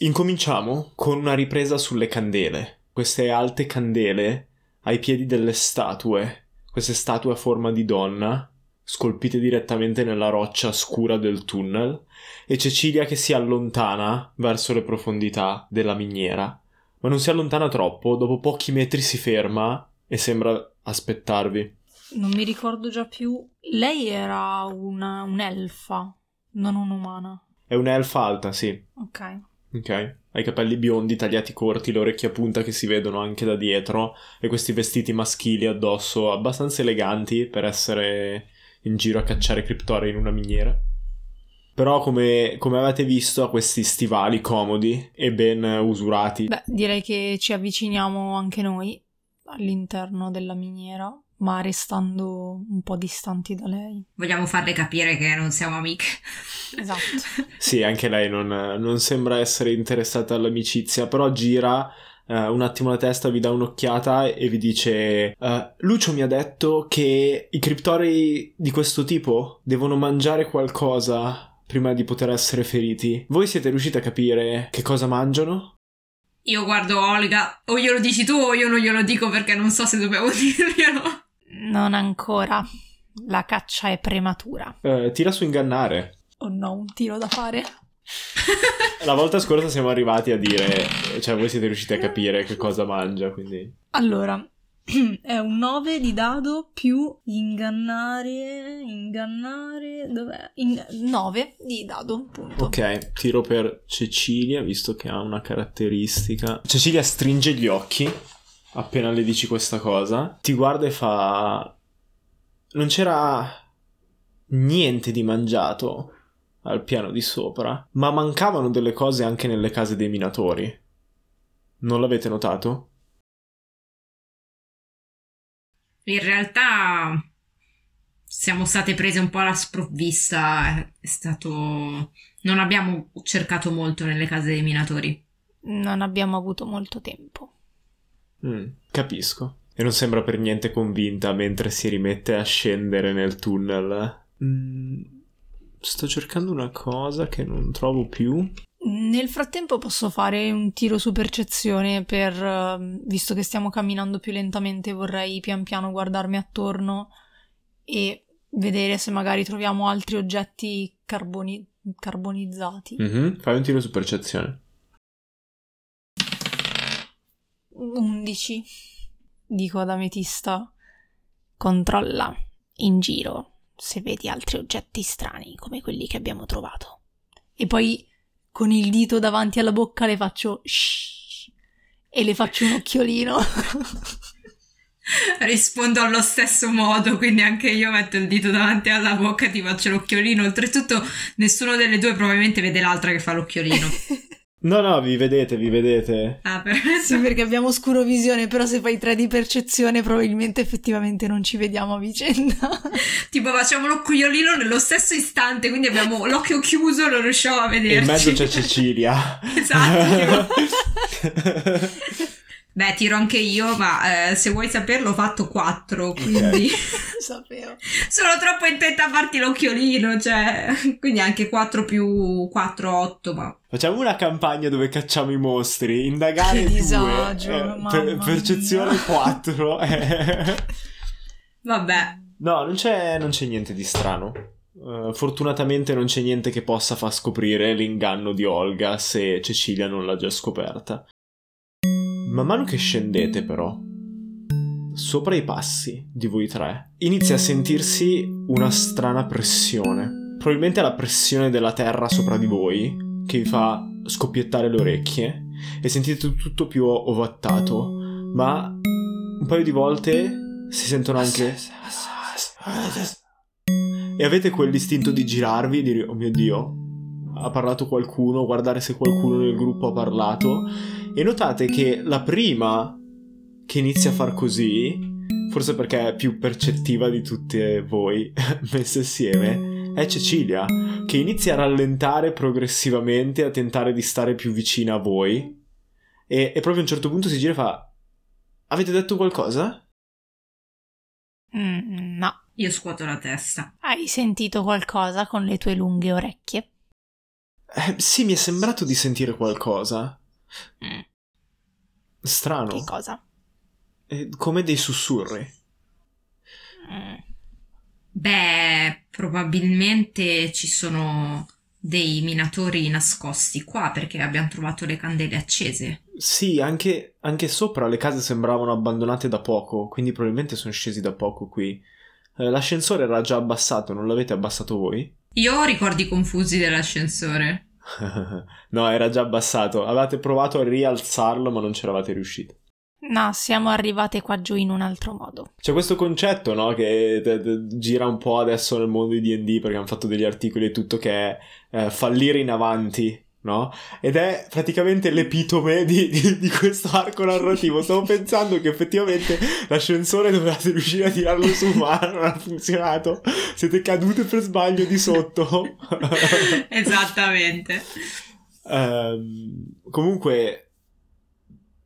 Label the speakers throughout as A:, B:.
A: Incominciamo con una ripresa sulle candele. Queste alte candele ai piedi delle statue. Queste statue a forma di donna, scolpite direttamente nella roccia scura del tunnel. E Cecilia che si allontana verso le profondità della miniera. Ma non si allontana troppo, dopo pochi metri si ferma e sembra aspettarvi.
B: Non mi ricordo già più. Lei era una, un'elfa, non un'umana.
A: È un'elfa alta, sì.
B: Ok.
A: Ok. Ha i capelli biondi tagliati corti, le orecchie a punta che si vedono anche da dietro e questi vestiti maschili addosso abbastanza eleganti per essere in giro a cacciare criptore in una miniera. Però come, come avete visto ha questi stivali comodi e ben usurati.
B: Beh, direi che ci avviciniamo anche noi all'interno della miniera, ma restando un po' distanti da lei.
C: Vogliamo farle capire che non siamo amiche.
B: Esatto.
A: Sì, anche lei non, non sembra essere interessata all'amicizia, però gira eh, un attimo la testa, vi dà un'occhiata e vi dice: eh, Lucio mi ha detto che i criptori di questo tipo devono mangiare qualcosa prima di poter essere feriti. Voi siete riusciti a capire che cosa mangiano?
C: Io guardo Olga, o glielo dici tu o io non glielo dico perché non so se dobbiamo dirglielo.
B: Non ancora. La caccia è prematura.
A: Eh, tira su ingannare.
B: Ho no, un tiro da fare.
A: La volta scorsa siamo arrivati a dire, cioè voi siete riusciti a capire che cosa mangia, quindi...
B: Allora, è un 9 di dado più ingannare, ingannare, dov'è? In- 9 di dado, punto.
A: Ok, tiro per Cecilia, visto che ha una caratteristica. Cecilia stringe gli occhi appena le dici questa cosa. Ti guarda e fa... Non c'era niente di mangiato al piano di sopra, ma mancavano delle cose anche nelle case dei minatori. Non l'avete notato?
C: In realtà siamo state prese un po' alla sprovvista. È stato. Non abbiamo cercato molto nelle case dei minatori.
B: Non abbiamo avuto molto tempo.
A: Mm, capisco. E non sembra per niente convinta mentre si rimette a scendere nel tunnel. Mm, sto cercando una cosa che non trovo più.
B: Nel frattempo posso fare un tiro su percezione per, eh, visto che stiamo camminando più lentamente, vorrei pian piano guardarmi attorno e vedere se magari troviamo altri oggetti carboni- carbonizzati.
A: Mhm, Fai un tiro su percezione.
B: 11. Dico ad Ametista. Controlla in giro se vedi altri oggetti strani come quelli che abbiamo trovato. E poi con il dito davanti alla bocca le faccio shh e le faccio un occhiolino.
C: Rispondo allo stesso modo, quindi anche io metto il dito davanti alla bocca e ti faccio l'occhiolino. Oltretutto, nessuno delle due probabilmente vede l'altra che fa l'occhiolino.
A: No, no, vi vedete, vi vedete.
C: Ah, perfetto.
B: sì, perché abbiamo oscurovisione, però se fai 3 di percezione probabilmente effettivamente non ci vediamo a vicenda.
C: Tipo, facciamo l'occhiolino nello stesso istante, quindi abbiamo l'occhio chiuso, non riusciamo a
A: E
C: vederci.
A: in mezzo c'è Cecilia.
C: Esatto. Beh, tiro anche io, ma eh, se vuoi saperlo ho fatto 4, quindi
B: Sapevo.
C: sono troppo intenta a farti l'occhiolino, cioè, quindi anche 4 più 4, 8, ma
A: Facciamo una campagna dove cacciamo i mostri. Indagare
B: Che
A: 2.
B: disagio, mamma
A: percezione
B: mia.
A: 4.
C: vabbè.
A: no, non c'è, non c'è niente di strano. Eh, fortunatamente non c'è niente che possa far scoprire l'inganno di Olga se Cecilia non l'ha già scoperta. Man mano che scendete, però, sopra i passi di voi tre, inizia a sentirsi una strana pressione. Probabilmente la pressione della terra sopra di voi che vi fa scoppiettare le orecchie e sentite tutto più ovattato, ma un paio di volte si sentono anche e avete quell'istinto di girarvi e dire oh mio dio ha parlato qualcuno guardare se qualcuno nel gruppo ha parlato e notate che la prima che inizia a far così forse perché è più percettiva di tutte voi messe assieme è Cecilia che inizia a rallentare progressivamente a tentare di stare più vicina a voi e, e proprio a un certo punto si gira e fa avete detto qualcosa?
B: Mm, no.
C: Io scuoto la testa.
B: Hai sentito qualcosa con le tue lunghe orecchie?
A: Eh, sì, mi è sembrato di sentire qualcosa.
B: Mm,
A: Strano.
B: che cosa?
A: Eh, come dei sussurri.
B: Mm,
C: Beh, probabilmente ci sono dei minatori nascosti qua perché abbiamo trovato le candele accese.
A: Sì, anche, anche sopra le case sembravano abbandonate da poco, quindi probabilmente sono scesi da poco qui. Eh, l'ascensore era già abbassato, non l'avete abbassato voi?
C: Io ho ricordi confusi dell'ascensore.
A: no, era già abbassato. Avevate provato a rialzarlo, ma non c'eravate riusciti.
B: No, siamo arrivate qua giù in un altro modo.
A: C'è questo concetto, no, che te- te- gira un po' adesso nel mondo di D&D perché hanno fatto degli articoli e tutto che è eh, fallire in avanti, no? Ed è praticamente l'epitome di, di- di questo arco narrativo. Stavo pensando che effettivamente l'ascensore dovevate riuscire a tirarlo su, ma non ha funzionato. Siete cadute per sbaglio di sotto.
C: Esattamente.
A: Ehm, comunque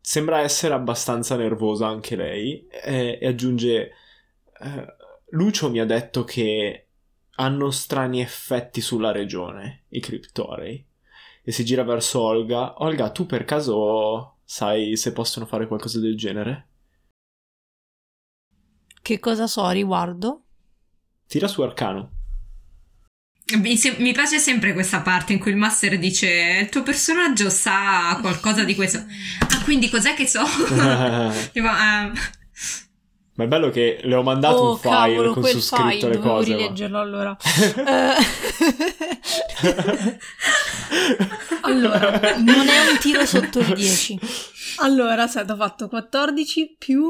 A: sembra essere abbastanza nervosa anche lei e, e aggiunge eh, Lucio mi ha detto che hanno strani effetti sulla regione i criptorei e si gira verso Olga Olga tu per caso sai se possono fare qualcosa del genere?
B: Che cosa so a riguardo?
A: tira su arcano
C: Mi, se- mi piace sempre questa parte in cui il master dice il tuo personaggio sa qualcosa di questo. Ah, quindi cos'è che so? Tipo, ah,
A: ma è bello che le ho mandato
B: oh,
A: un file
B: cavolo,
A: con su scritto
B: file,
A: le cose ma-
B: rileggerlo allora. Eh, allora, non è un tiro sotto il 10. Allora, aspetta, ho fatto 14 più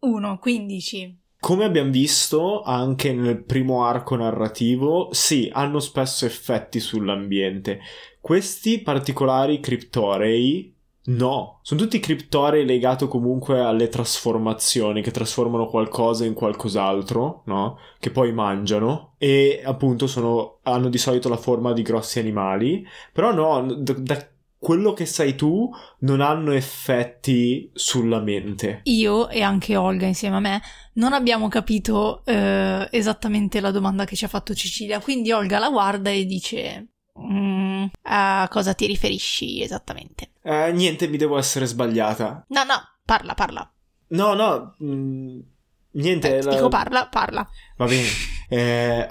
B: 1, 15.
A: Come abbiamo visto anche nel primo arco narrativo, sì, hanno spesso effetti sull'ambiente. Questi particolari criptorei, no. Sono tutti criptorei legati comunque alle trasformazioni, che trasformano qualcosa in qualcos'altro, no? Che poi mangiano. E appunto sono, hanno di solito la forma di grossi animali. Però no, da, da quello che sai tu, non hanno effetti sulla mente.
B: Io e anche Olga insieme a me non abbiamo capito eh, esattamente la domanda che ci ha fatto Cecilia, quindi Olga la guarda e dice "Mm, a cosa ti riferisci esattamente?
A: Eh, niente, mi devo essere sbagliata.
B: No, no, parla, parla.
A: No, no, mm, niente.
B: Eh, ti
A: la-
B: dico parla, parla.
A: Va bene. Eh,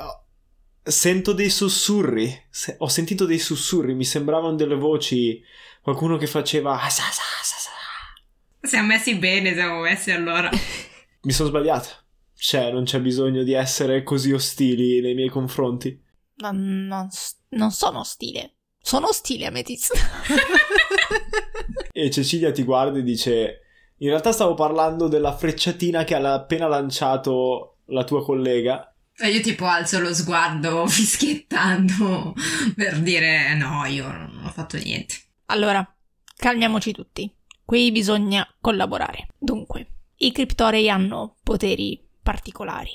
A: sento dei sussurri. Se- ho sentito dei sussurri. Mi sembravano delle voci. Qualcuno che faceva. "Ah, sa, sa, sa, sa".
C: siamo messi bene, siamo messi allora.
A: Mi sono sbagliata. Cioè, non c'è bisogno di essere così ostili nei miei confronti.
B: Non, non non sono ostile. Sono ostile, Amethyst.
A: E Cecilia ti guarda e dice: In realtà stavo parlando della frecciatina che ha appena lanciato la tua collega.
C: E io tipo alzo lo sguardo fischiettando per dire no, io non ho fatto niente.
B: Allora, calmiamoci tutti. Qui bisogna collaborare. Dunque, i criptorei hanno poteri particolari.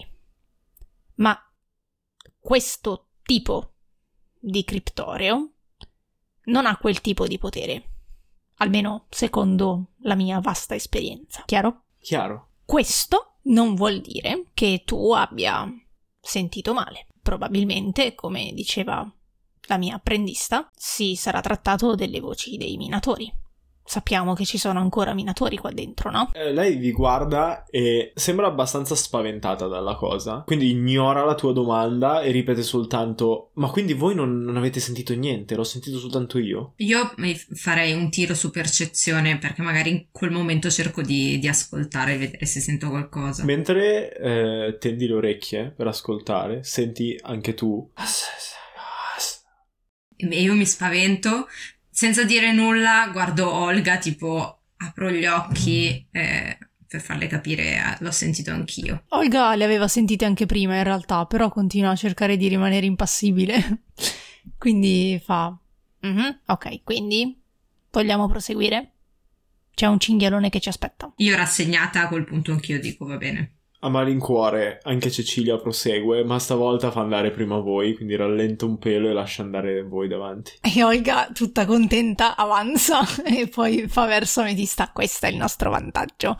B: Ma questo tipo di criptoreo non ha quel tipo di potere. Almeno secondo la mia vasta esperienza. Chiaro?
A: Chiaro.
B: Questo non vuol dire che tu abbia sentito male. Probabilmente, come diceva la mia apprendista, si sarà trattato delle voci dei minatori. Sappiamo che ci sono ancora minatori qua dentro, no?
A: Eh, lei vi guarda e sembra abbastanza spaventata dalla cosa. Quindi ignora la tua domanda e ripete soltanto: Ma quindi voi non, non avete sentito niente? L'ho sentito soltanto io?
C: Io mi farei un tiro su percezione perché magari in quel momento cerco di, di ascoltare e vedere se sento qualcosa.
A: Mentre eh, tendi le orecchie per ascoltare, senti anche tu.
C: E io mi spavento, senza dire nulla, guardo Olga, tipo apro gli occhi eh, per farle capire, "Ah, l'ho sentito anch'io.
B: Olga le aveva sentite anche prima in realtà, però continua a cercare di rimanere impassibile. quindi fa... "Mhm, ok, quindi vogliamo proseguire? C'è un cinghialone che ci aspetta.
C: Io rassegnata a quel punto anch'io dico va bene.
A: A malincuore anche Cecilia prosegue, ma stavolta fa andare prima voi, quindi rallenta un pelo e lascia andare voi davanti.
B: E Olga, tutta contenta, avanza e poi fa verso Ametista. Questo è il nostro vantaggio.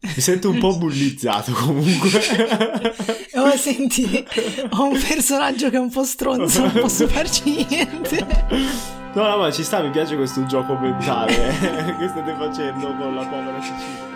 A: Mi sento un po' bullizzato comunque.
B: oh, senti, ho un personaggio che è un po' stronzo, non posso farci niente.
A: No, no, ma ci sta, mi piace questo gioco mentale che state facendo con la povera Cecilia.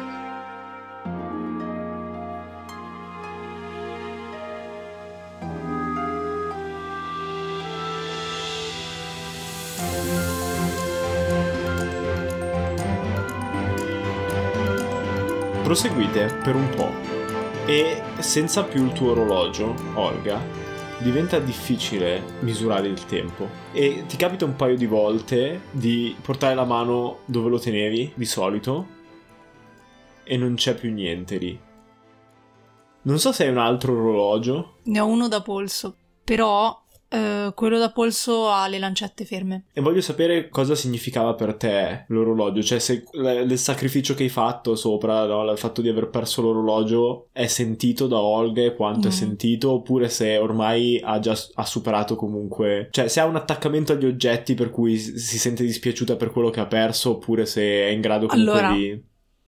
A: Proseguite per un po' e senza più il tuo orologio, Olga, diventa difficile misurare il tempo e ti capita un paio di volte di portare la mano dove lo tenevi di solito e non c'è più niente lì. Non so se hai un altro orologio.
B: Ne ho uno da polso, però Uh, quello da polso ha le lancette ferme.
A: E voglio sapere cosa significava per te l'orologio, cioè se il sacrificio che hai fatto sopra, no, il fatto di aver perso l'orologio è sentito da Olga e quanto mm. è sentito, oppure se ormai ha già ha superato comunque, cioè se ha un attaccamento agli oggetti per cui si sente dispiaciuta per quello che ha perso, oppure se è in grado comunque
B: allora,
A: di...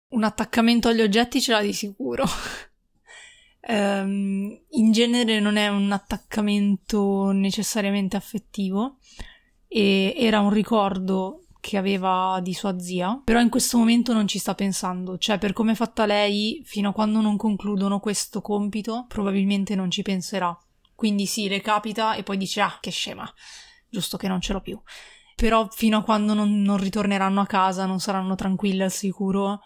B: Un attaccamento agli oggetti ce l'ha di sicuro. Um, in genere non è un attaccamento necessariamente affettivo e era un ricordo che aveva di sua zia, però in questo momento non ci sta pensando, cioè per come è fatta lei, fino a quando non concludono questo compito, probabilmente non ci penserà. Quindi sì, le capita e poi dice ah, che scema, giusto che non ce l'ho più. Però fino a quando non, non ritorneranno a casa, non saranno tranquille al sicuro,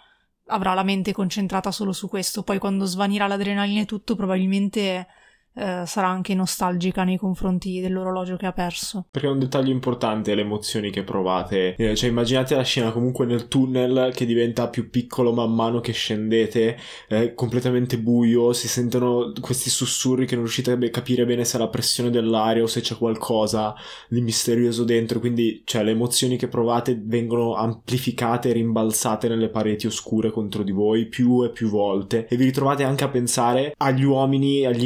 B: avrà la mente concentrata solo su questo. Poi quando svanirà l'adrenalina e tutto, probabilmente eh, sarà anche nostalgica nei confronti dell'orologio che ha perso.
A: Perché è un dettaglio importante le emozioni che provate. Eh, cioè, immaginate la scena comunque nel tunnel che diventa più piccolo man mano che scendete, è completamente buio, si sentono questi sussurri che non riuscite a capire bene se è la pressione dell'aria o se c'è qualcosa di misterioso dentro. Quindi, cioè, le emozioni che provate vengono amplificate e rimbalzate nelle pareti oscure contro di voi più e più volte. E vi ritrovate anche a pensare agli uomini, agli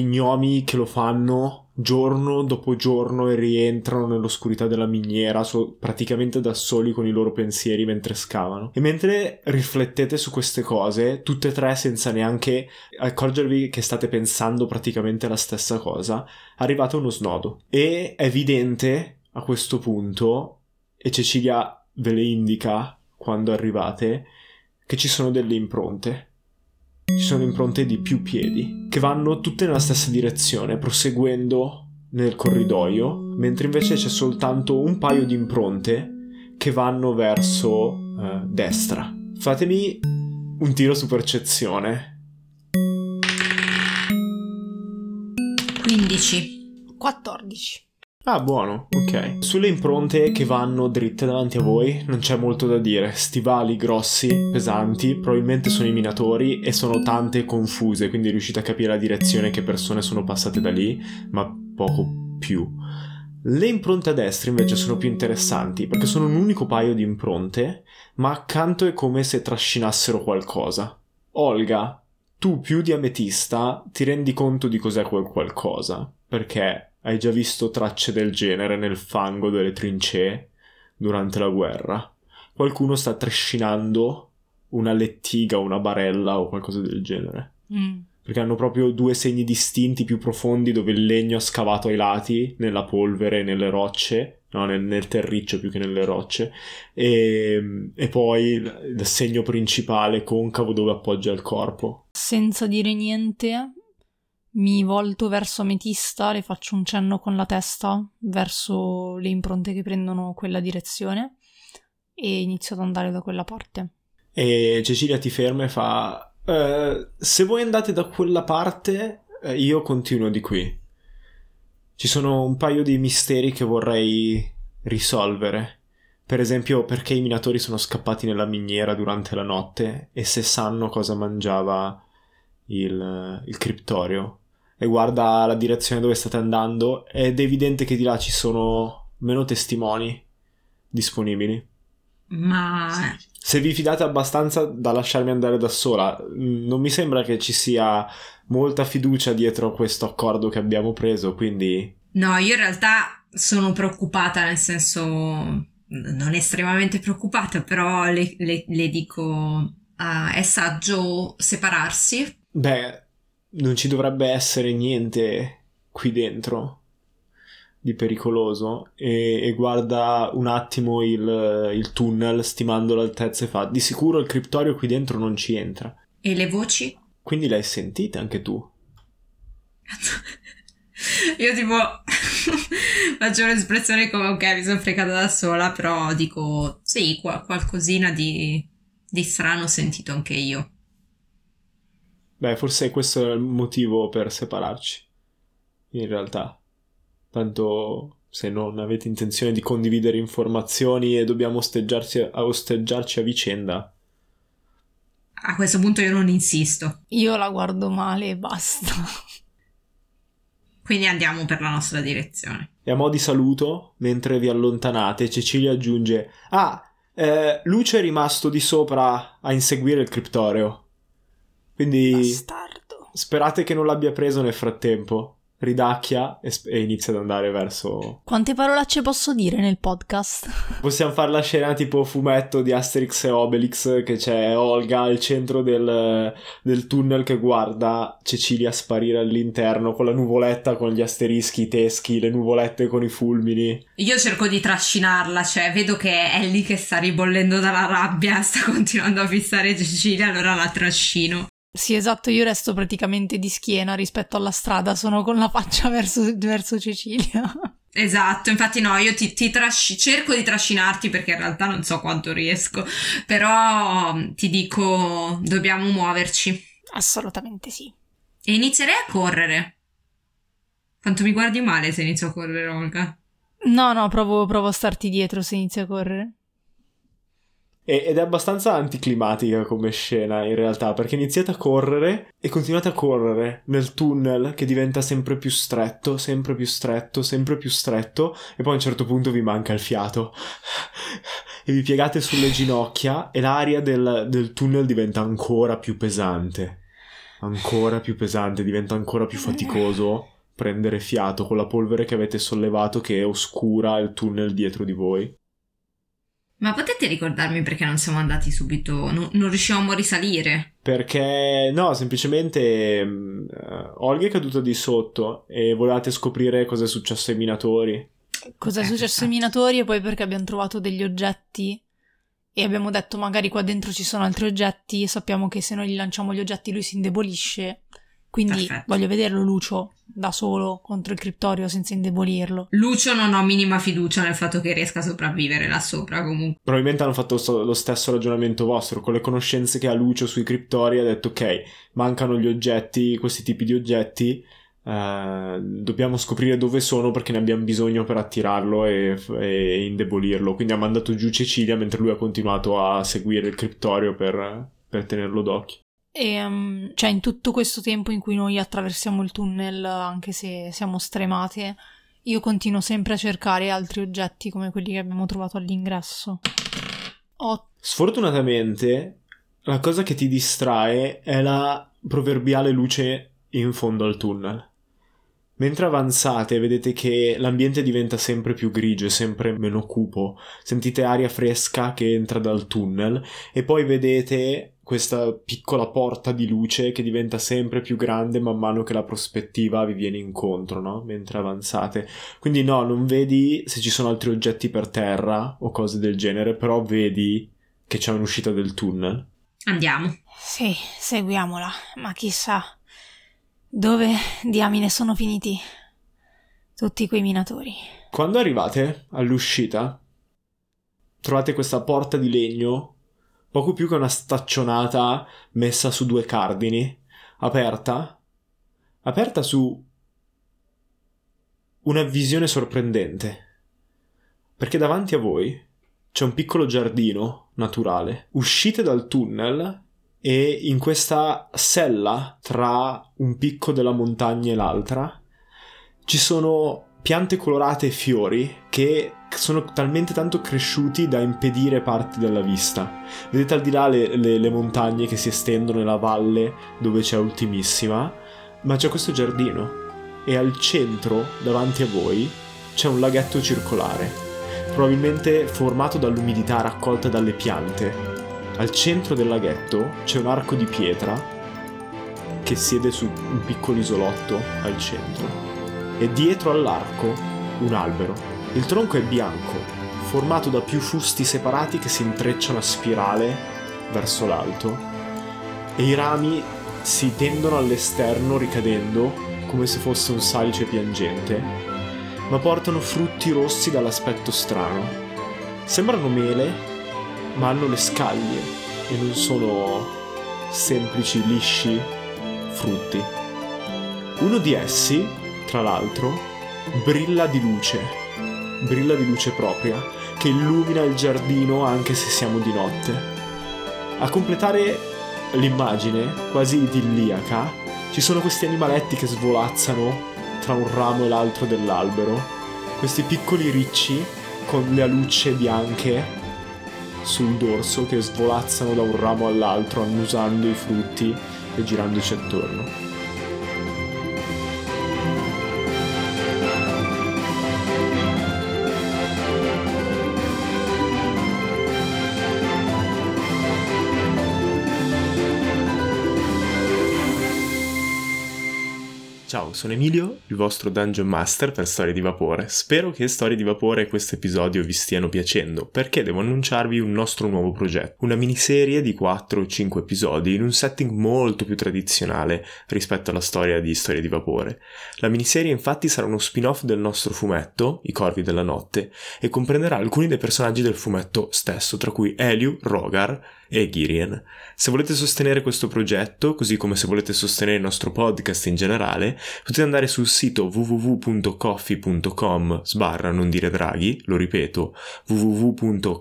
A: gnomi che lo fanno giorno dopo giorno e rientrano nell'oscurità della miniera so, praticamente da soli con i loro pensieri mentre scavano. E mentre riflettete su queste cose, tutte e tre senza neanche accorgervi che state pensando praticamente la stessa cosa, arrivate a uno snodo. E è evidente a questo punto, e Cecilia ve le indica quando arrivate, che ci sono delle impronte ci sono impronte di più piedi che vanno tutte nella stessa direzione, proseguendo nel corridoio, mentre invece c'è soltanto un paio di impronte che vanno verso uh, destra. Fatemi un tiro su percezione.
C: 15.
B: 14.
A: Ah, buono, ok. Sulle impronte che vanno dritte davanti a voi non c'è molto da dire. Stivali grossi, pesanti, probabilmente sono i minatori e sono tante e confuse, quindi riuscite a capire la direzione che persone sono passate da lì, ma poco più. Le impronte a destra invece sono più interessanti perché sono un unico paio di impronte, ma accanto è come se trascinassero qualcosa. Olga, tu più di ametista ti rendi conto di cos'è quel qualcosa, perché hai già visto tracce del genere nel fango delle trincee durante la guerra? Qualcuno sta trascinando una lettiga, una barella o qualcosa del genere. Mm. Perché hanno proprio due segni distinti più profondi dove il legno ha scavato ai lati, nella polvere, nelle rocce, no, nel, nel terriccio più che nelle rocce, e, e poi il, il segno principale concavo dove appoggia il corpo.
B: Senza dire niente, mi volto verso Ametista, le faccio un cenno con la testa verso le impronte che prendono quella direzione e inizio ad andare da quella parte.
A: E Cecilia ti ferma e fa: eh, Se voi andate da quella parte, eh, io continuo di qui. Ci sono un paio di misteri che vorrei risolvere. Per esempio, perché i minatori sono scappati nella miniera durante la notte e se sanno cosa mangiava il, il criptorio e guarda la direzione dove state andando ed è evidente che di là ci sono meno testimoni disponibili.
C: Ma
A: se vi fidate abbastanza da lasciarmi andare da sola, non mi sembra che ci sia molta fiducia dietro questo accordo che abbiamo preso, quindi...
C: No, io in realtà sono preoccupata, nel senso non estremamente preoccupata, però le, le, le dico uh, è saggio separarsi.
A: Beh, non ci dovrebbe essere niente qui dentro di pericoloso e, e guarda un attimo il, il, tunnel stimando l'altezza e fa di sicuro il criptorio qui dentro non ci entra.
C: E le voci?
A: Quindi le hai sentite anche tu?
C: Io tipo faccio un'espressione come ok mi sono fregata da sola però dico sì qual- qualcosina di, di strano ho sentito anche io.
A: Beh forse questo è il motivo per separarci in realtà tanto se non avete intenzione di condividere informazioni e dobbiamo osteggiarci a, osteggiarci a vicenda.
C: A questo punto io non insisto.
B: Io la guardo male e basta.
C: Quindi andiamo per la nostra direzione.
A: E a mo' di saluto, mentre vi allontanate, Cecilia aggiunge: Ah, eh, Luce è rimasto di sopra a inseguire il criptoreo. Quindi.
B: Bastardo.
A: Sperate che non l'abbia preso nel frattempo ridacchia e, e, inizia ad andare verso...
B: Quante parolacce posso dire nel podcast?
A: Possiamo fare la scena tipo fumetto di Asterix e Obelix che c'è Olga al centro del, del tunnel che guarda Cecilia sparire all'interno con la nuvoletta con gli asterischi, i teschi, le nuvolette con i fulmini.
C: Io cerco di trascinarla, cioè vedo che è lì che sta ribollendo dalla rabbia, sta continuando a fissare Cecilia, allora la trascino.
B: Sì, esatto, io resto praticamente di schiena rispetto alla strada, sono con la faccia verso, verso Cecilia.
C: Esatto, infatti no, io ti, ti trasci- cerco di trascinarti perché in realtà non so quanto riesco, però mm, ti dico dobbiamo muoverci.
B: Assolutamente sì.
C: E inizierei a correre. Quanto mi guardi male se inizio a correre, Olga?
B: No, no, provo, provo a starti dietro se inizio a correre.
A: Ed è abbastanza anticlimatica come scena in realtà, perché iniziate a correre e continuate a correre nel tunnel che diventa sempre più stretto, sempre più stretto, sempre più stretto, e poi a un certo punto vi manca il fiato. E vi piegate sulle ginocchia e l'aria del, del tunnel diventa ancora più pesante. Ancora più pesante, diventa ancora più faticoso prendere fiato con la polvere che avete sollevato che oscura il tunnel dietro di voi.
C: Ma potete ricordarmi perché non siamo andati subito, non, non riuscivamo a risalire?
A: Perché no, semplicemente uh, Olga è caduta di sotto e volevate scoprire cosa è successo ai minatori.
B: Cosa è successo ai minatori e poi perché abbiamo trovato degli oggetti e abbiamo detto magari qua dentro ci sono altri oggetti e sappiamo che se noi gli lanciamo gli oggetti lui si indebolisce quindi Perfetto. voglio vederlo Lucio da solo contro il criptorio senza indebolirlo.
C: Lucio non ho minima fiducia nel fatto che riesca a sopravvivere là sopra comunque.
A: Probabilmente hanno fatto lo stesso ragionamento vostro, con le conoscenze che ha Lucio sui criptori ha detto ok, mancano gli oggetti, questi tipi di oggetti, eh, dobbiamo scoprire dove sono perché ne abbiamo bisogno per attirarlo e, e, indebolirlo. Quindi ha mandato giù Cecilia mentre lui ha continuato a seguire il criptorio per, per tenerlo d'occhio.
B: E, um, cioè, in tutto questo tempo in cui noi attraversiamo il tunnel, anche se siamo stremate, io continuo sempre a cercare altri oggetti come quelli che abbiamo trovato all'ingresso.
A: Oh. Sfortunatamente, la cosa che ti distrae è la proverbiale luce in fondo al tunnel. Mentre avanzate vedete che l'ambiente diventa sempre più grigio e sempre meno cupo, sentite aria fresca che entra dal tunnel e poi vedete questa piccola porta di luce che diventa sempre più grande man mano che la prospettiva vi viene incontro, no? Mentre avanzate. Quindi no, non vedi se ci sono altri oggetti per terra o cose del genere, però vedi che c'è un'uscita del tunnel.
C: Andiamo.
B: Sì, seguiamola, ma chissà dove diamine sono finiti tutti quei minatori.
A: Quando arrivate all'uscita, trovate questa porta di legno poco più che una staccionata messa su due cardini, aperta, aperta su una visione sorprendente. Perché davanti a voi c'è un piccolo giardino naturale. Uscite dal tunnel e in questa sella tra un picco della montagna e l'altra ci sono piante colorate e fiori che sono talmente tanto cresciuti da impedire parti della vista. Vedete al di là le, le, le montagne che si estendono e la valle dove c'è Ultimissima, ma c'è questo giardino e al centro, davanti a voi, c'è un laghetto circolare, probabilmente formato dall'umidità raccolta dalle piante. Al centro del laghetto c'è un arco di pietra che siede su un piccolo isolotto al centro e dietro all'arco un albero. Il tronco è bianco, formato da più fusti separati che si intrecciano a spirale verso l'alto e i rami si tendono all'esterno ricadendo come se fosse un salice piangente, ma portano frutti rossi dall'aspetto strano. Sembrano mele, ma hanno le scaglie e non sono semplici, lisci frutti. Uno di essi, tra l'altro, brilla di luce, brilla di luce propria, che illumina il giardino anche se siamo di notte. A completare l'immagine, quasi idilliaca, ci sono questi animaletti che svolazzano tra un ramo e l'altro dell'albero, questi piccoli ricci con le alucce bianche sul dorso che svolazzano da un ramo all'altro annusando i frutti e girandoci attorno. Ciao, sono Emilio, il vostro Dungeon Master per Storie di Vapore. Spero che Storie di Vapore e questo episodio vi stiano piacendo, perché devo annunciarvi un nostro nuovo progetto, una miniserie di 4 o 5 episodi in un setting molto più tradizionale rispetto alla storia di Storie di Vapore. La miniserie infatti sarà uno spin-off del nostro fumetto, I Corvi della Notte, e comprenderà alcuni dei personaggi del fumetto stesso, tra cui Eliu, Rogar e Girien. Se volete sostenere questo progetto, così come se volete sostenere il nostro podcast in generale, potete andare sul sito www.coffee.com sbarra non dire draghi, lo ripeto, www.co-fi.com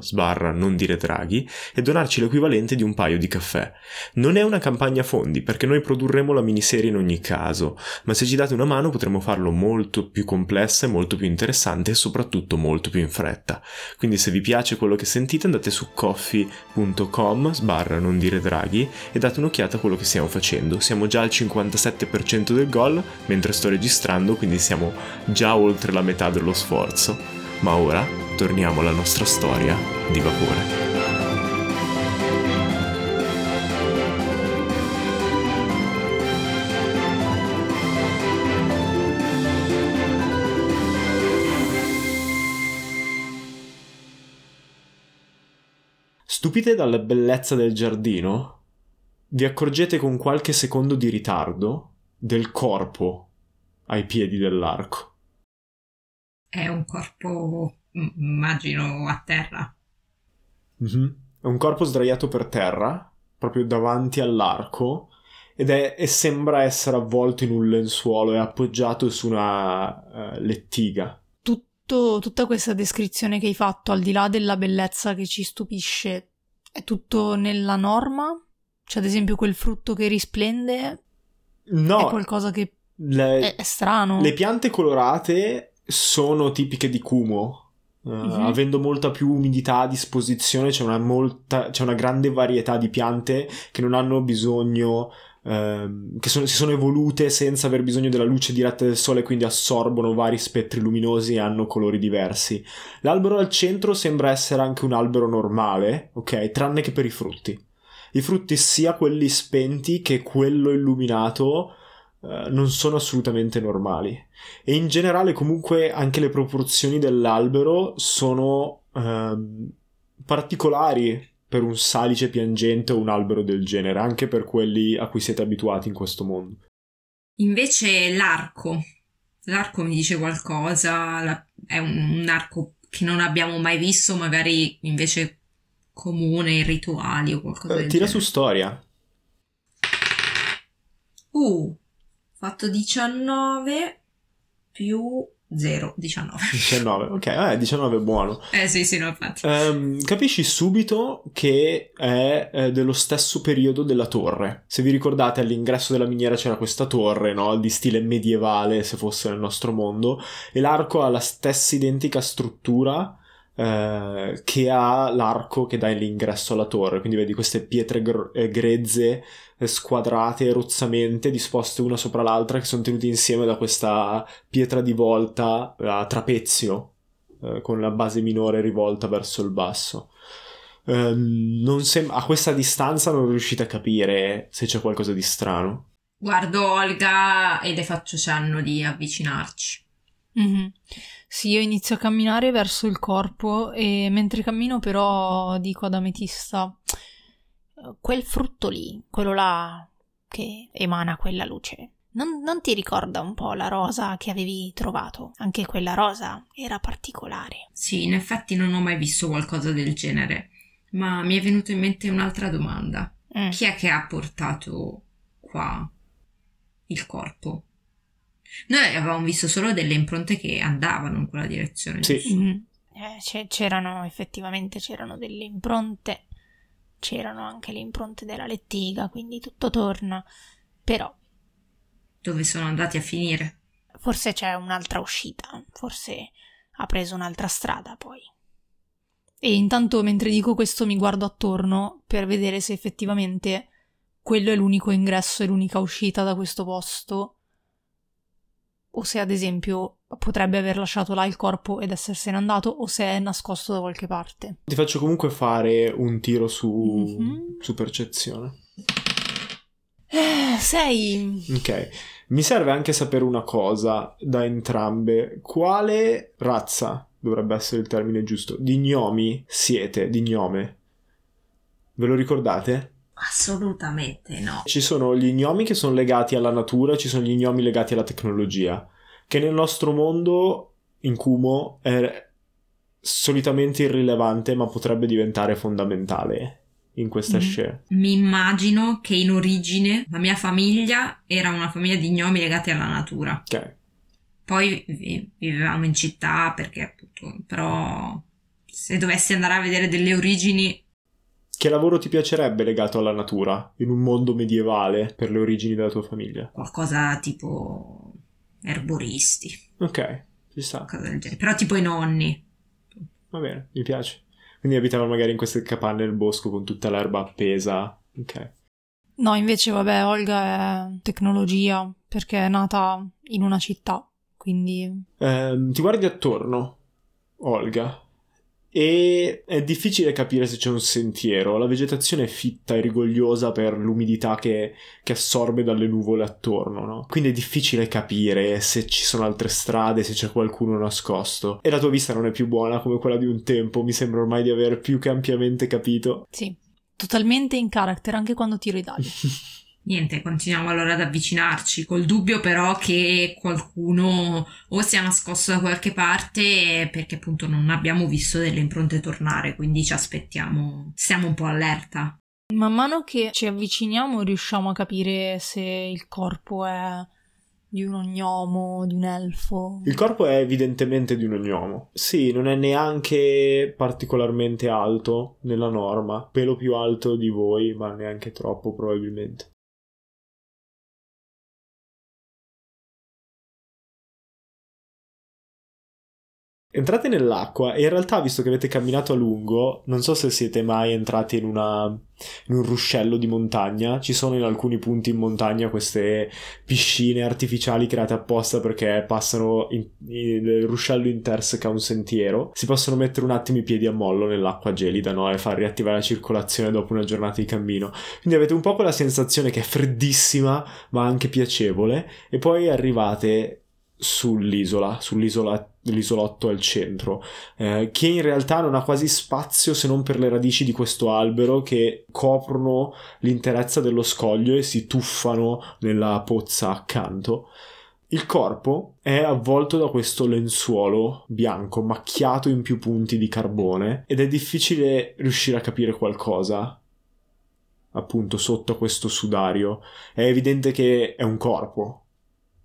A: sbarra non dire draghi e donarci l'equivalente di un paio di caffè. Non è una campagna fondi perché noi produrremo la miniserie in ogni caso, ma se ci date una mano potremo farlo molto più complessa e molto più interessante e soprattutto molto più in fretta. Quindi se vi piace quello che sentite andate su coffee.com sbarra non dire draghi e date un'occhiata a quello che stiamo facendo. Siamo già al 57% del gol mentre sto registrando, quindi siamo già oltre la metà dello sforzo. Ma ora torniamo alla nostra storia di vapore. Stupite dalla bellezza del giardino, vi accorgete con qualche secondo di ritardo del corpo ai piedi dell'arco.
C: È un corpo, immagino, a terra.
A: Mm-hmm. È un corpo sdraiato per terra, proprio davanti all'arco, ed è, e sembra essere avvolto in un lenzuolo e appoggiato su una uh, lettiga.
B: Tutto, tutta questa descrizione che hai fatto, al di là della bellezza che ci stupisce, è tutto nella norma? C'è ad esempio quel frutto che risplende?
A: No.
B: È qualcosa che
A: le,
B: è, strano.
A: Le piante colorate sono tipiche di Kumo. Uh, mm-hmm. Avendo molta più umidità a disposizione, c'è una, molta, c'è una grande varietà di piante che non hanno bisogno Ehm, che sono, si sono evolute senza aver bisogno della luce diretta del sole, quindi assorbono vari spettri luminosi e hanno colori diversi. L'albero al centro sembra essere anche un albero normale, ok? Tranne che per i frutti. I frutti, sia quelli spenti che quello illuminato, uh, non sono assolutamente normali. E in generale, comunque, anche le proporzioni dell'albero sono uh, particolari per un salice piangente o un albero del genere, anche per quelli a cui siete abituati in questo mondo.
C: Invece l'arco, l'arco mi dice qualcosa, la, è un, un, arco che non abbiamo mai visto, magari invece comune in rituali o qualcosa
A: eh,
C: del
A: Tira
C: genere.
A: su storia.
C: Uh, fatto 19 più 0, 19.
A: 19, ok, eh, 19 è buono.
C: Eh sì, sì, no, infatti.
A: Ehm, capisci subito che è eh, dello stesso periodo della torre. Se vi ricordate, all'ingresso della miniera c'era questa torre, no? Di stile medievale, se fosse nel nostro mondo, e l'arco ha la stessa identica struttura eh, che ha l'arco che dà l'ingresso alla torre. Quindi vedi queste pietre gr- eh, grezze eh, squadrate rozzamente disposte una sopra l'altra che sono tenute insieme da questa pietra di volta a trapezio eh, con la base minore rivolta verso il basso. Um, sem- a questa distanza non riuscite a capire se c'è qualcosa di strano.
C: Guardo Olga e le faccio cenno di avvicinarci.
B: Mm-hmm. Sì, io inizio a camminare verso il corpo e mentre cammino però dico ad Ametista quel frutto lì, quello là che emana quella luce. Non, non, ti ricorda un po' la rosa che avevi trovato? Anche quella rosa era particolare.
C: Sì, in effetti non ho mai visto qualcosa del genere, ma mi è venuta in mente un'altra domanda. Mm. Chi è che ha portato qua il corpo? Noi avevamo visto solo delle impronte che andavano in quella direzione.
A: Sì.
B: Mm-hmm. Eh, c'erano effettivamente c'erano delle impronte, c'erano anche le impronte della lettiga, quindi tutto torna. Però.
C: Dove sono andati a finire?
B: Forse c'è un'altra uscita, forse ha preso un'altra strada poi. E intanto mentre dico questo mi guardo attorno per vedere se effettivamente quello è l'unico ingresso e l'unica uscita da questo posto o se ad esempio potrebbe aver lasciato là il corpo ed essersene andato o se è nascosto da qualche parte.
A: Ti faccio comunque fare un tiro su, mm-hmm. su percezione.
B: Eh, sei.
A: Ok. Mi serve anche sapere una cosa da entrambe. Quale razza dovrebbe essere il termine giusto? Di gnomi siete, di gnome. Ve lo ricordate?
C: Assolutamente no.
A: Ci sono gli gnomi che sono legati alla natura, ci sono gli gnomi legati alla tecnologia, che nel nostro mondo in Kumo è solitamente irrilevante, ma potrebbe diventare fondamentale in questa mm. scena.
C: Mi immagino che in origine la mia famiglia era una famiglia di gnomi legati alla natura.
A: Ok.
C: Poi vivevamo in città perché appunto, però se dovessi andare a vedere delle origini
A: che lavoro ti piacerebbe legato alla natura, in un mondo medievale, per le origini della tua famiglia?
C: Qualcosa tipo erboristi.
A: Ok, ci sta.
C: Però tipo i nonni.
A: Va bene, mi piace. Quindi abitavano magari in queste capanne nel bosco con tutta l'erba appesa. Ok.
B: No, invece, vabbè, Olga è tecnologia perché è nata in una città, quindi...
A: Eh, ti guardi attorno, Olga, e è difficile capire se c'è un sentiero. La vegetazione è fitta e rigogliosa per l'umidità che, che assorbe dalle nuvole attorno, no? Quindi è difficile capire se ci sono altre strade, se c'è qualcuno nascosto. E la tua vista non è più buona come quella di un tempo, mi sembra ormai di aver più che ampiamente capito.
B: Sì, totalmente in character anche quando tiro i dadi.
C: Niente, continuiamo allora ad avvicinarci, col dubbio però che qualcuno o sia nascosto da qualche parte perché appunto non abbiamo visto delle impronte tornare, quindi ci aspettiamo, stiamo un po' allerta.
B: Man mano che ci avviciniamo riusciamo a capire se il corpo è di un ognomo, di un elfo.
A: Il corpo è evidentemente di un ognomo. Sì, non è neanche particolarmente alto nella norma, pelo più alto di voi, ma neanche troppo probabilmente. Entrate nell'acqua e in realtà, visto che avete camminato a lungo, non so se siete mai entrati in, una, in un ruscello di montagna. Ci sono in alcuni punti in montagna queste piscine artificiali create apposta perché passano in, in, il ruscello interseca un sentiero. Si possono mettere un attimo i piedi a mollo nell'acqua gelida no? e far riattivare la circolazione dopo una giornata di cammino. Quindi avete un po' quella sensazione che è freddissima ma anche piacevole e poi arrivate sull'isola, dell'isolotto al centro, eh, che in realtà non ha quasi spazio se non per le radici di questo albero che coprono l'interezza dello scoglio e si tuffano nella pozza accanto. Il corpo è avvolto da questo lenzuolo bianco macchiato in più punti di carbone ed è difficile riuscire a capire qualcosa appunto sotto questo sudario. È evidente che è un corpo,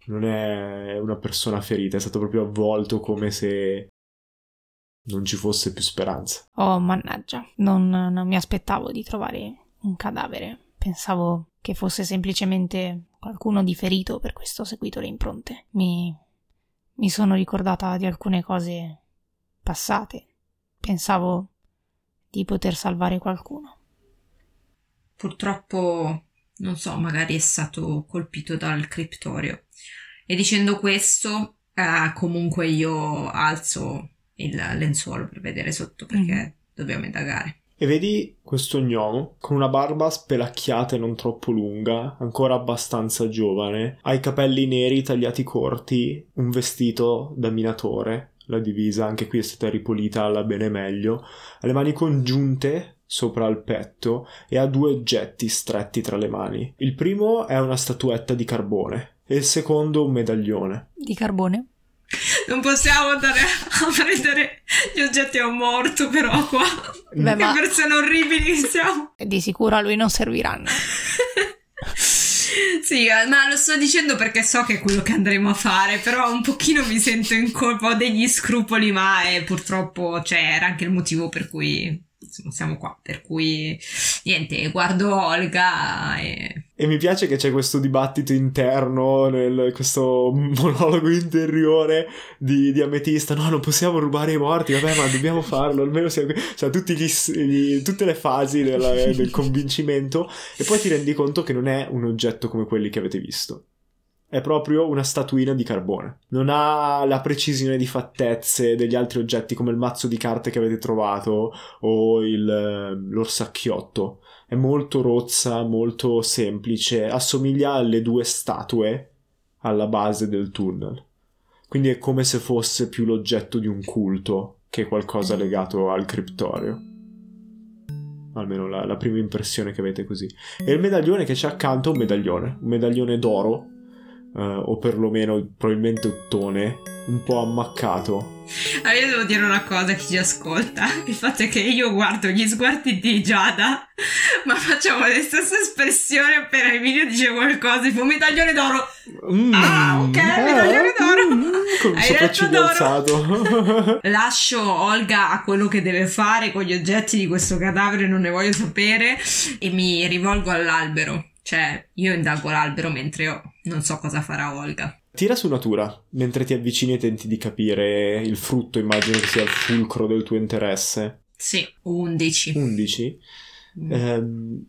A: Non è una persona ferita, è stato proprio avvolto come se non ci fosse più speranza.
B: Oh, mannaggia, non, non mi aspettavo di trovare un cadavere. Pensavo che fosse semplicemente qualcuno di ferito, per questo ho seguito le impronte. Mi, mi sono ricordata di alcune cose passate. Pensavo di poter salvare qualcuno.
C: Purtroppo, non so, magari è stato colpito dal criptorio. E dicendo questo, eh, comunque io alzo il lenzuolo per vedere sotto perché
B: Mhm.
C: dobbiamo indagare.
A: E vedi questo gnomo con una barba spelacchiata e non troppo lunga, ancora abbastanza giovane, ha i capelli neri tagliati corti, un vestito da minatore, la divisa anche qui è stata ripulita alla bene meglio, ha le mani congiunte sopra il petto e ha due oggetti stretti tra le mani. Il primo è una statuetta di carbone e il secondo un medaglione.
B: Di carbone?
C: Non possiamo andare a prendere gli oggetti a un morto, però qua.
B: Beh,
C: che
B: ma
C: persone orribili che siamo.
B: di sicuro a lui non serviranno.
C: sì, eh, ma lo sto dicendo perché so che è quello che andremo a fare, però un pochino mi sento in colpa, ho degli scrupoli, ma eh, purtroppo cioè, era anche il motivo per cui siamo qua. Per cui niente, guardo Olga e
A: E mi piace che c'è questo dibattito interno, nel- questo monologo interiore di, di Ametista. No, non possiamo rubare i morti, vabbè, ma dobbiamo farlo. Almeno siamo... Cioè, tutti gli gli- tutte le fasi della- del convincimento. E poi ti rendi conto che non è un oggetto come quelli che avete visto. È proprio una statuina di carbone. Non ha la precisione di fattezze degli altri oggetti come il mazzo di carte che avete trovato o il, eh, l'orsacchiotto è molto rozza, molto semplice, assomiglia alle due statue alla base del tunnel. Quindi è come se fosse più l'oggetto di un culto che qualcosa legato al criptorio. Almeno la, la prima impressione che avete così. E il medaglione che c'è accanto è un medaglione, un medaglione d'oro, eh, o perlomeno probabilmente ottone, un po' ammaccato,
C: Ah, io devo dire una cosa a chi ci ascolta. Il fatto è che io guardo gli sguardi di Giada, ma facciamo le stesse espressioni appena Emilio dice qualcosa, tipo medaglione d'oro.
A: Mm,
C: Ah, ok, medaglione d'oro.
A: mm, con il
C: Hai
A: sopracciglio alzato.
C: Lascio Olga a quello che deve fare con gli oggetti di questo cadavere, non ne voglio sapere, e mi rivolgo all'albero. Cioè, io indago l'albero mentre io non so cosa farà Olga.
A: Tira su natura, mentre ti avvicini e tenti di capire il frutto, immagino che sia il fulcro del tuo interesse.
C: Sì, 11.
A: 11.
C: Mm.
A: Ehm,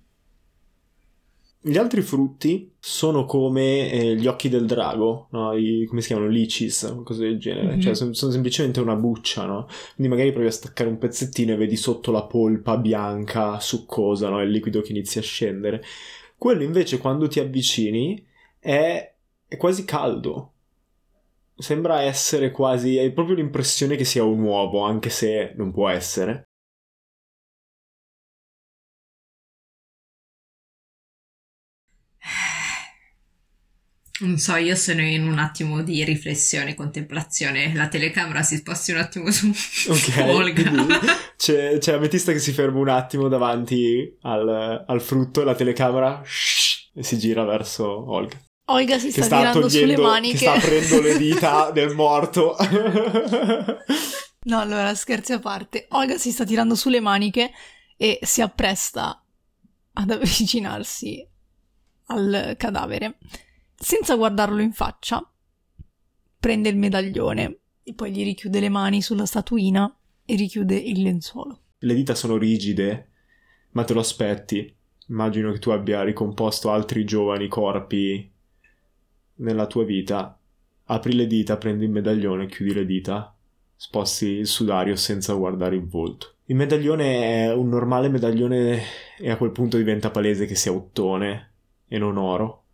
A: gli altri frutti sono come eh, gli occhi del drago, no? I- come si chiamano? Licis, cose del genere.
C: Mhm.
A: Cioè, son- sono semplicemente una buccia, no? Quindi magari provi a staccare un pezzettino e vedi sotto la polpa bianca, succosa, no? Il liquido che inizia a scendere. Quello invece, quando ti avvicini, è, è quasi caldo. Sembra essere quasi. Hai proprio l'impressione che sia un uovo, anche se non può essere.
C: Non so, io sono in un attimo di riflessione, contemplazione. La telecamera si sposti un attimo su
A: Ok,
C: Olga.
A: c'è, c'è Ametista che si ferma un attimo davanti al, al frutto e la telecamera shh, e si gira verso Olga.
B: Olga si sta,
A: sta
B: tirando sulle maniche.
A: che sta aprendo le dita del morto.
B: No, allora, scherzi a parte. Olga si sta tirando sulle maniche e si appresta ad avvicinarsi al cadavere. Senza guardarlo in faccia, prende il medaglione e poi gli richiude le mani sulla statuina e richiude il lenzuolo.
A: le dita sono rigide, ma te lo aspetti. Immagino che tu abbia ricomposto altri giovani corpi nella tua vita. Apri le dita, prendi il medaglione, chiudi le dita, sposti il sudario senza guardare il volto. Il medaglione è un normale medaglione e a quel punto diventa palese che sia ottone e non oro.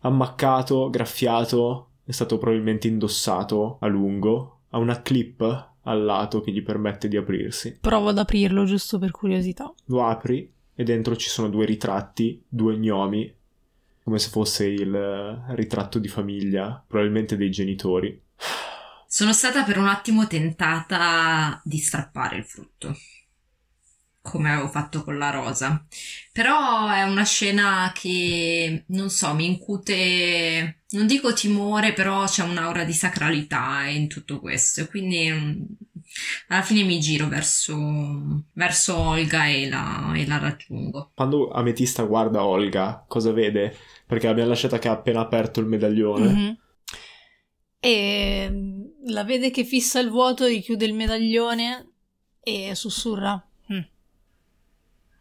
A: Ammaccato, graffiato, è stato probabilmente indossato a lungo, ha una clip al lato che gli permette di aprirsi.
B: Provo ad aprirlo giusto per curiosità.
A: Lo apri e dentro ci sono due ritratti, due gnomi, come se fosse il eh, ritratto di famiglia, probabilmente dei genitori.
C: Sono stata per un attimo tentata di strappare il frutto. Come avevo fatto con la rosa. Però è una scena che, non so, mi incute, non dico timore, però c'è un'aura di sacralità in tutto questo. Quindi mm, alla fine mi giro verso, verso Olga e la, e la raggiungo.
A: Quando Ametista guarda Olga, cosa vede? Perché l'abbiamo lasciata che ha appena aperto il medaglione.
B: Mhm. E mm, la vede che fissa il vuoto, richiude il medaglione e sussurra. "Mm.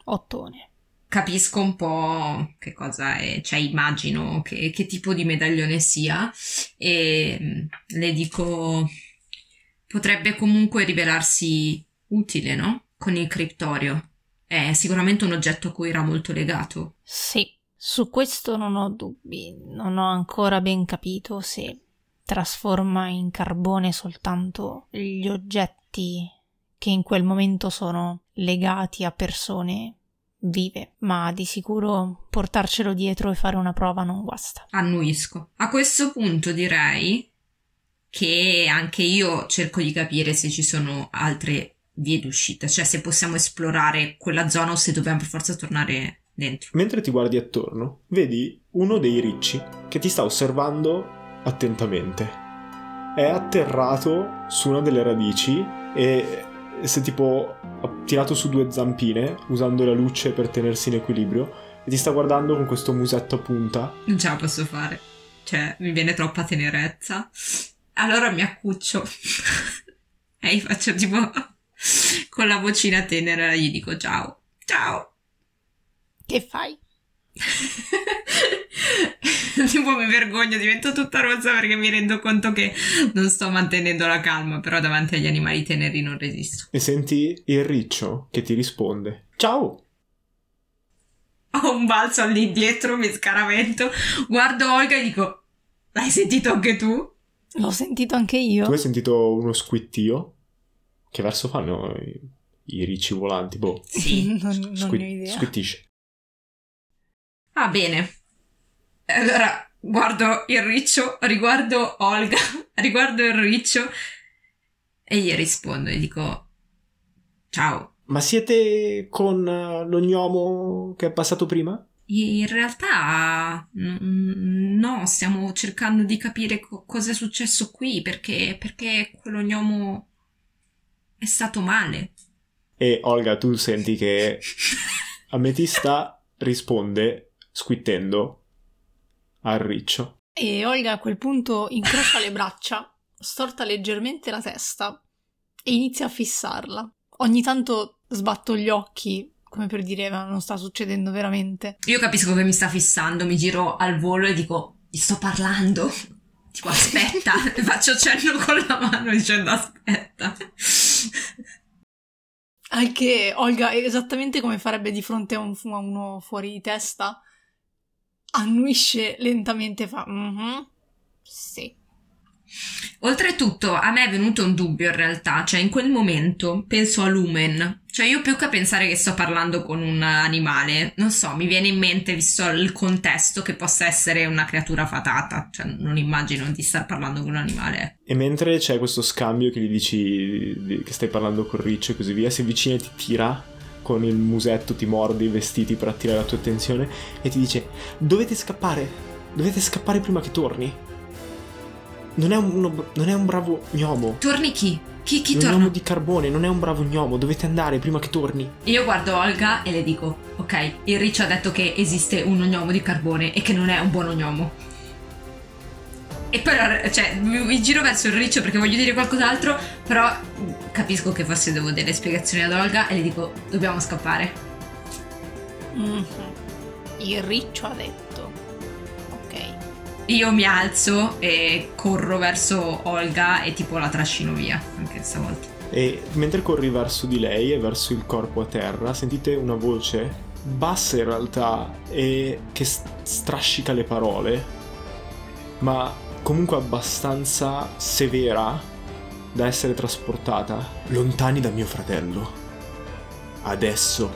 B: Ottone.
C: Capisco un po' che cosa è, cioè immagino che, che tipo di medaglione sia e mm, le dico potrebbe comunque rivelarsi utile, no? Con il criptorio. È sicuramente un oggetto a cui era molto legato.
B: Sì, su questo non ho dubbi. Non ho ancora ben capito se trasforma in carbone soltanto gli oggetti che in quel momento sono legati a persone vive, ma di sicuro portarcelo dietro e fare una prova non guasta.
C: Annuisco. A questo punto direi che anche io cerco di capire se ci sono altre vie d'uscita, cioè se possiamo esplorare quella zona o se dobbiamo per forza tornare dentro.
A: Mentre ti guardi attorno, vedi uno dei ricci che ti sta osservando attentamente. È atterrato su una delle radici e è tipo tirato su due zampine usando la luce per tenersi in equilibrio e ti sta guardando con questo musetto a punta.
C: Non ce la posso fare. Cioè, mi viene troppa tenerezza. Allora mi accuccio e gli faccio tipo con la vocina tenera gli dico ciao. Ciao.
B: Che fai?
C: tipo mi vergogno, divento tutta rozza perché mi rendo conto che non sto mantenendo la calma, però davanti agli animali teneri non resisto.
A: E senti il riccio che ti risponde. Ciao!
C: Ho un balzo all'indietro, mi scaravento, guardo Olga e dico l'hai sentito anche tu?
B: L'ho sentito anche io.
A: Tu hai sentito uno squittio? Che verso fanno i, i ricci volanti? Boh.
C: Sì.
B: non, non
A: Squit-
B: ne ho idea.
A: Squittisce.
C: Ah, bene. Allora, guardo il riccio, riguardo Olga, riguardo il riccio e gli rispondo e dico ciao.
A: Ma siete con eh, lo gnomo che è passato prima?
C: In realtà no, stiamo cercando di capire co- cosa è successo qui perché, perché quello gnomo è stato male.
A: E Olga, tu senti che Ametista risponde squittendo al riccio.
B: E Olga a quel punto incrocia le braccia, storta leggermente la testa e inizia a fissarla. Ogni tanto sbatto gli occhi, come per dire, ma non sta succedendo veramente.
C: Io capisco che mi sta fissando, mi giro al volo e dico gli sto parlando. Tipo aspetta, faccio cenno con la mano dicendo aspetta.
B: Anche Olga, esattamente come farebbe di fronte a, un- a uno fuori di testa, annuisce lentamente e fa "Mhm, Sì.
C: Oltretutto, a me è venuto un dubbio in realtà, cioè in quel momento penso a Lumen, cioè io più che pensare che sto parlando con un animale, non so, mi viene in mente, visto il contesto, che possa essere una creatura fatata, cioè non immagino di star parlando con un animale.
A: E mentre c'è questo scambio che gli dici di- che stai parlando col riccio e così via, si avvicina e ti tira con il musetto, ti morde i vestiti per attirare la tua attenzione e ti dice dovete scappare, dovete scappare prima che torni. Non è un, uno- non è un bravo gnomo.
C: Torni chi? Chi, chi
A: un
C: torna?
A: gnomo di carbone, non è un bravo gnomo, dovete andare prima che torni.
C: Io guardo Olga e le dico, ok, il riccio ha detto che esiste un ognomo di carbone e che non è un buon ognomo. E poi, cioè, mi, mi giro verso il riccio perché voglio dire qualcos'altro, però capisco che forse devo delle spiegazioni ad Olga e le dico, dobbiamo scappare.
B: Mhm. Il riccio ha detto. Ok.
C: Io mi alzo e corro verso Olga e tipo la trascino via, anche stavolta.
A: E mentre corri verso di lei e verso il corpo a terra, sentite una voce bassa in realtà e che strascica le parole, ma comunque abbastanza severa da essere trasportata lontani da mio fratello. Adesso.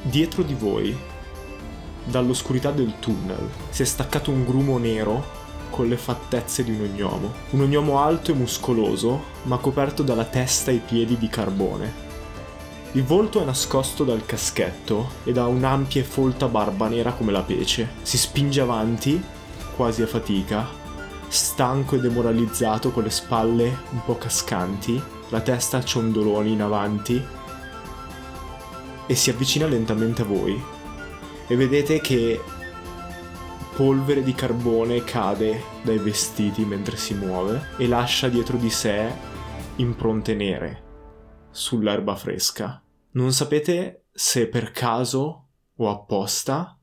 A: Dietro di voi, dall'oscurità del tunnel, si è staccato un grumo nero con le fattezze di un ognomo. Un ognomo alto e muscoloso, ma coperto dalla testa e i piedi di carbone. Il volto è nascosto dal caschetto ed ha un'ampia e folta barba nera come la pece. Si spinge avanti, quasi a fatica, stanco e demoralizzato con le spalle un po' cascanti, la testa a ciondoloni in avanti e si avvicina lentamente a voi. E vedete che polvere di carbone cade dai vestiti mentre si muove e lascia dietro di sé impronte nere sull'erba fresca. Non sapete se per caso o apposta,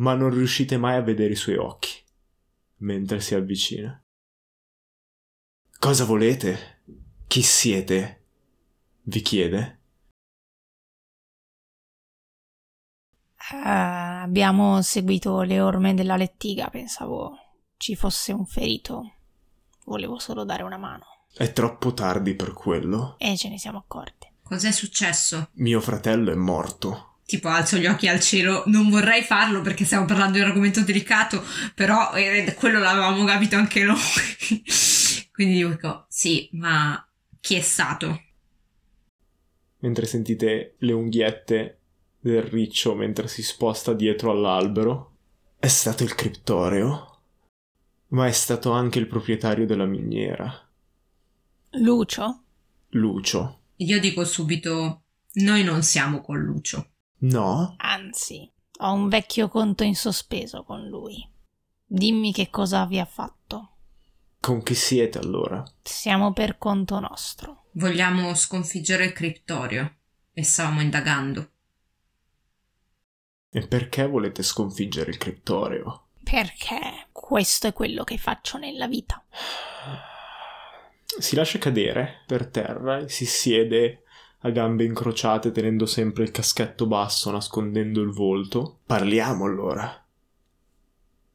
A: ma non riuscite mai a vedere i suoi occhi mentre si avvicina. Cosa volete? Chi siete? vi chiede.
B: Eh, abbiamo seguito le orme della lettiga, pensavo ci fosse un ferito. Volevo solo dare una mano.
A: È troppo tardi per quello.
B: E ce ne siamo accorti.
C: Cos'è successo?
A: Mio fratello è morto.
C: Tipo alzo gli occhi al cielo, non vorrei farlo perché stiamo parlando di un argomento delicato, però eh, quello l'avevamo capito anche noi. Quindi dico, sì, ma chi è stato?
A: Mentre sentite le unghiette del riccio mentre si sposta dietro all'albero. È stato il criptoreo, ma è stato anche il proprietario della miniera.
B: Lucio?
A: Lucio.
C: Io dico subito, noi non siamo con Lucio.
A: No?
B: Anzi, ho un vecchio conto in sospeso con lui. Dimmi che cosa vi ha fatto.
A: Con chi siete allora?
B: Siamo per conto nostro.
C: Vogliamo sconfiggere il criptorio e stavamo indagando.
A: E perché volete sconfiggere il criptoreo?
B: Perché questo è quello che faccio nella vita.
A: Si lascia cadere per terra e si siede a gambe incrociate tenendo sempre il caschetto basso nascondendo il volto. Parliamo allora.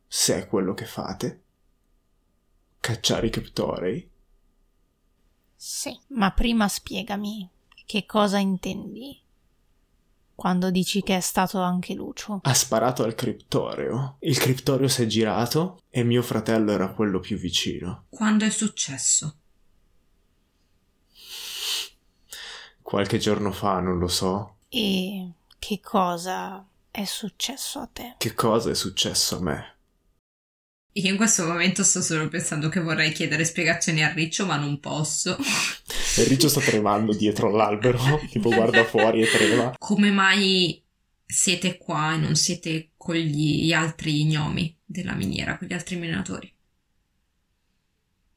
A: Se è quello che fate. Cacciare i criptorei?
B: Sì, ma prima spiegami che cosa intendi quando dici che è stato anche Lucio.
A: Ha sparato al criptoreo. Il criptoreo si è girato e mio fratello era quello più vicino.
C: Quando è successo?
A: Qualche giorno fa, non lo so.
B: E che cosa è successo a te?
A: Che cosa è successo a me?
C: Io in questo momento sto solo pensando che vorrei chiedere spiegazioni a Riccio, ma non posso.
A: E Riccio sta tremando dietro all'albero, tipo guarda fuori e trema.
C: Come mai siete qua e non siete con gli altri gnomi della miniera, con gli altri minatori?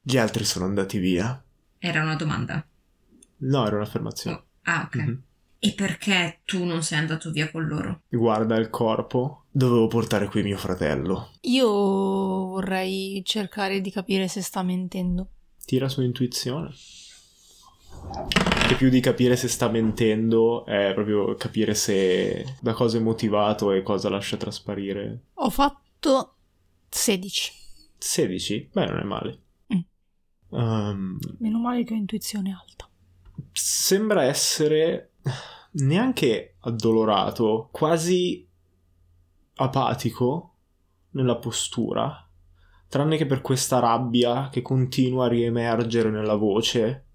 A: Gli altri sono andati via.
C: Era una domanda.
A: No, era un'affermazione.
C: Oh, ah, ok.
A: Mhm.
C: E perché tu non sei andato via con loro?
A: Guarda il corpo. Dovevo portare qui mio fratello.
B: Io vorrei cercare di capire se sta mentendo.
A: Tira su intuizione. Che più di capire se sta mentendo è proprio capire se da cosa è motivato e cosa lascia trasparire.
B: Ho fatto 16.
A: 16? Beh, non è male.
B: Mm.
A: Ehm,
B: Meno male che ho intuizione alta.
A: Sembra essere neanche addolorato, quasi apatico nella postura, tranne che per questa rabbia che continua a riemergere nella voce,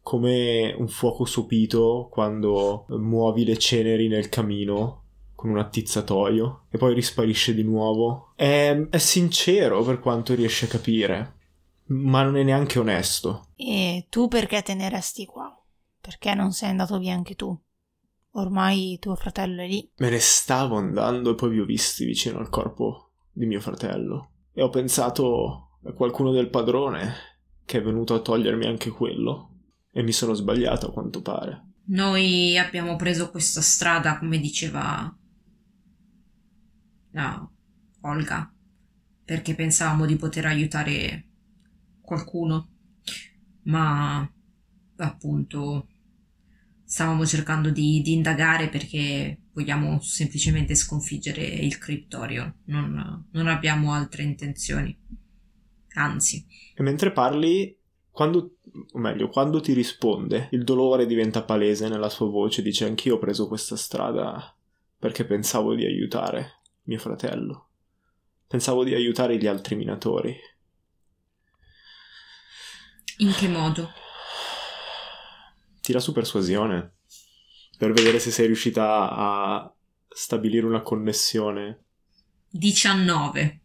A: come un fuoco sopito quando muovi le ceneri nel camino con un attizzatoio e poi risparisce di nuovo. È, è sincero per quanto riesce a capire, ma non è neanche onesto.
B: E tu perché te ne resti qua? Perché non sei andato via anche tu? Ormai tuo fratello è lì.
A: Me ne stavo andando e poi vi ho visti vicino al corpo di mio fratello. E ho pensato a qualcuno del padrone che è venuto a togliermi anche quello. E mi sono sbagliato a quanto pare.
C: Noi abbiamo preso questa strada, come diceva la Olga, perché pensavamo di poter aiutare qualcuno, ma appunto stavamo cercando di, di indagare perché vogliamo semplicemente sconfiggere il criptorio, non, non abbiamo altre intenzioni. Anzi,
A: E mentre parli, quando, o meglio, quando ti risponde, il dolore diventa palese nella sua voce. Dice: Anch'io ho preso questa strada perché pensavo di aiutare mio fratello. Pensavo di aiutare gli altri minatori.
C: in che modo?
A: Tira su persuasione. per vedere se sei riuscita a stabilire una connessione.
C: 19.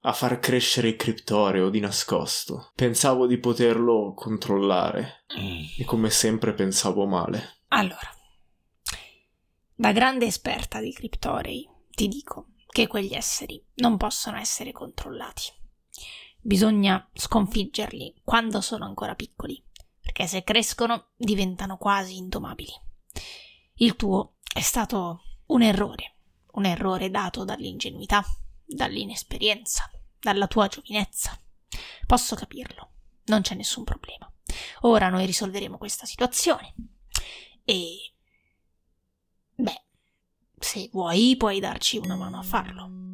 A: A far crescere il criptoreo di nascosto. Pensavo di poterlo controllare. E come sempre pensavo male.
B: Allora, da grande esperta di criptorei, ti dico che quegli esseri non possono essere controllati. Bisogna sconfiggerli quando sono ancora piccoli, perché se crescono diventano quasi indomabili. Il tuo è stato un errore, un errore dato dall'ingenuità, dall'inesperienza, dalla tua giovinezza. Posso capirlo, non c'è nessun problema. Ora noi risolveremo questa situazione e... Beh, se vuoi puoi darci una mano a farlo.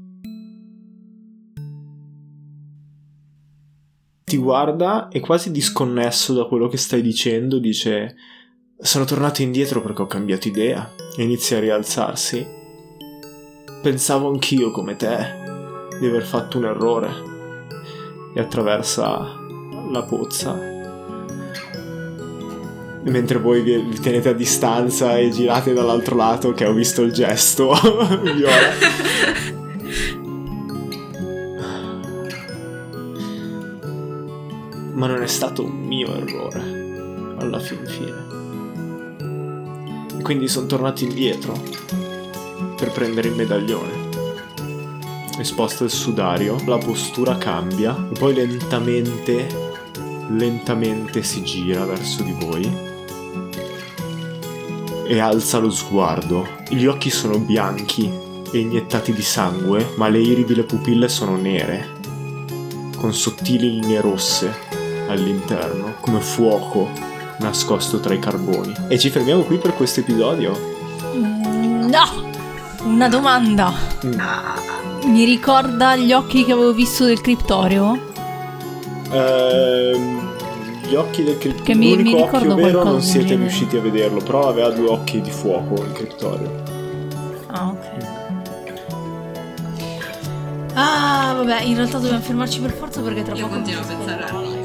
A: Ti guarda e quasi disconnesso da quello che stai dicendo dice sono tornato indietro perché ho cambiato idea e inizia a rialzarsi. Pensavo anch'io come te di aver fatto un errore e attraversa la pozza. E mentre voi vi, vi tenete a distanza e girate dall'altro lato che ho visto il gesto, Viola. Ma non è stato un mio errore alla fin fine. Quindi sono tornato indietro per prendere il medaglione. Esposto il sudario, la postura cambia e poi lentamente, lentamente si gira verso di voi e alza lo sguardo. Gli occhi sono bianchi e iniettati di sangue, ma le iridi e le pupille sono nere, con sottili linee rosse all'interno, come fuoco nascosto tra i carboni. E ci fermiamo qui per questo episodio?
B: Mm, no! Una domanda.
A: Mm.
B: Mi ricorda gli occhi che avevo visto del criptorio?
A: Ehm, gli occhi del criptorio.
B: Che mi- mi
A: L'unico
B: ricordo
A: occhio vero non siete
B: genere.
A: riusciti a vederlo, però aveva due occhi di fuoco il criptorio.
B: Ah, ok. Ah, vabbè, in realtà dobbiamo fermarci per forza perché tra
C: Io
B: poco...
C: continuo a pensare a.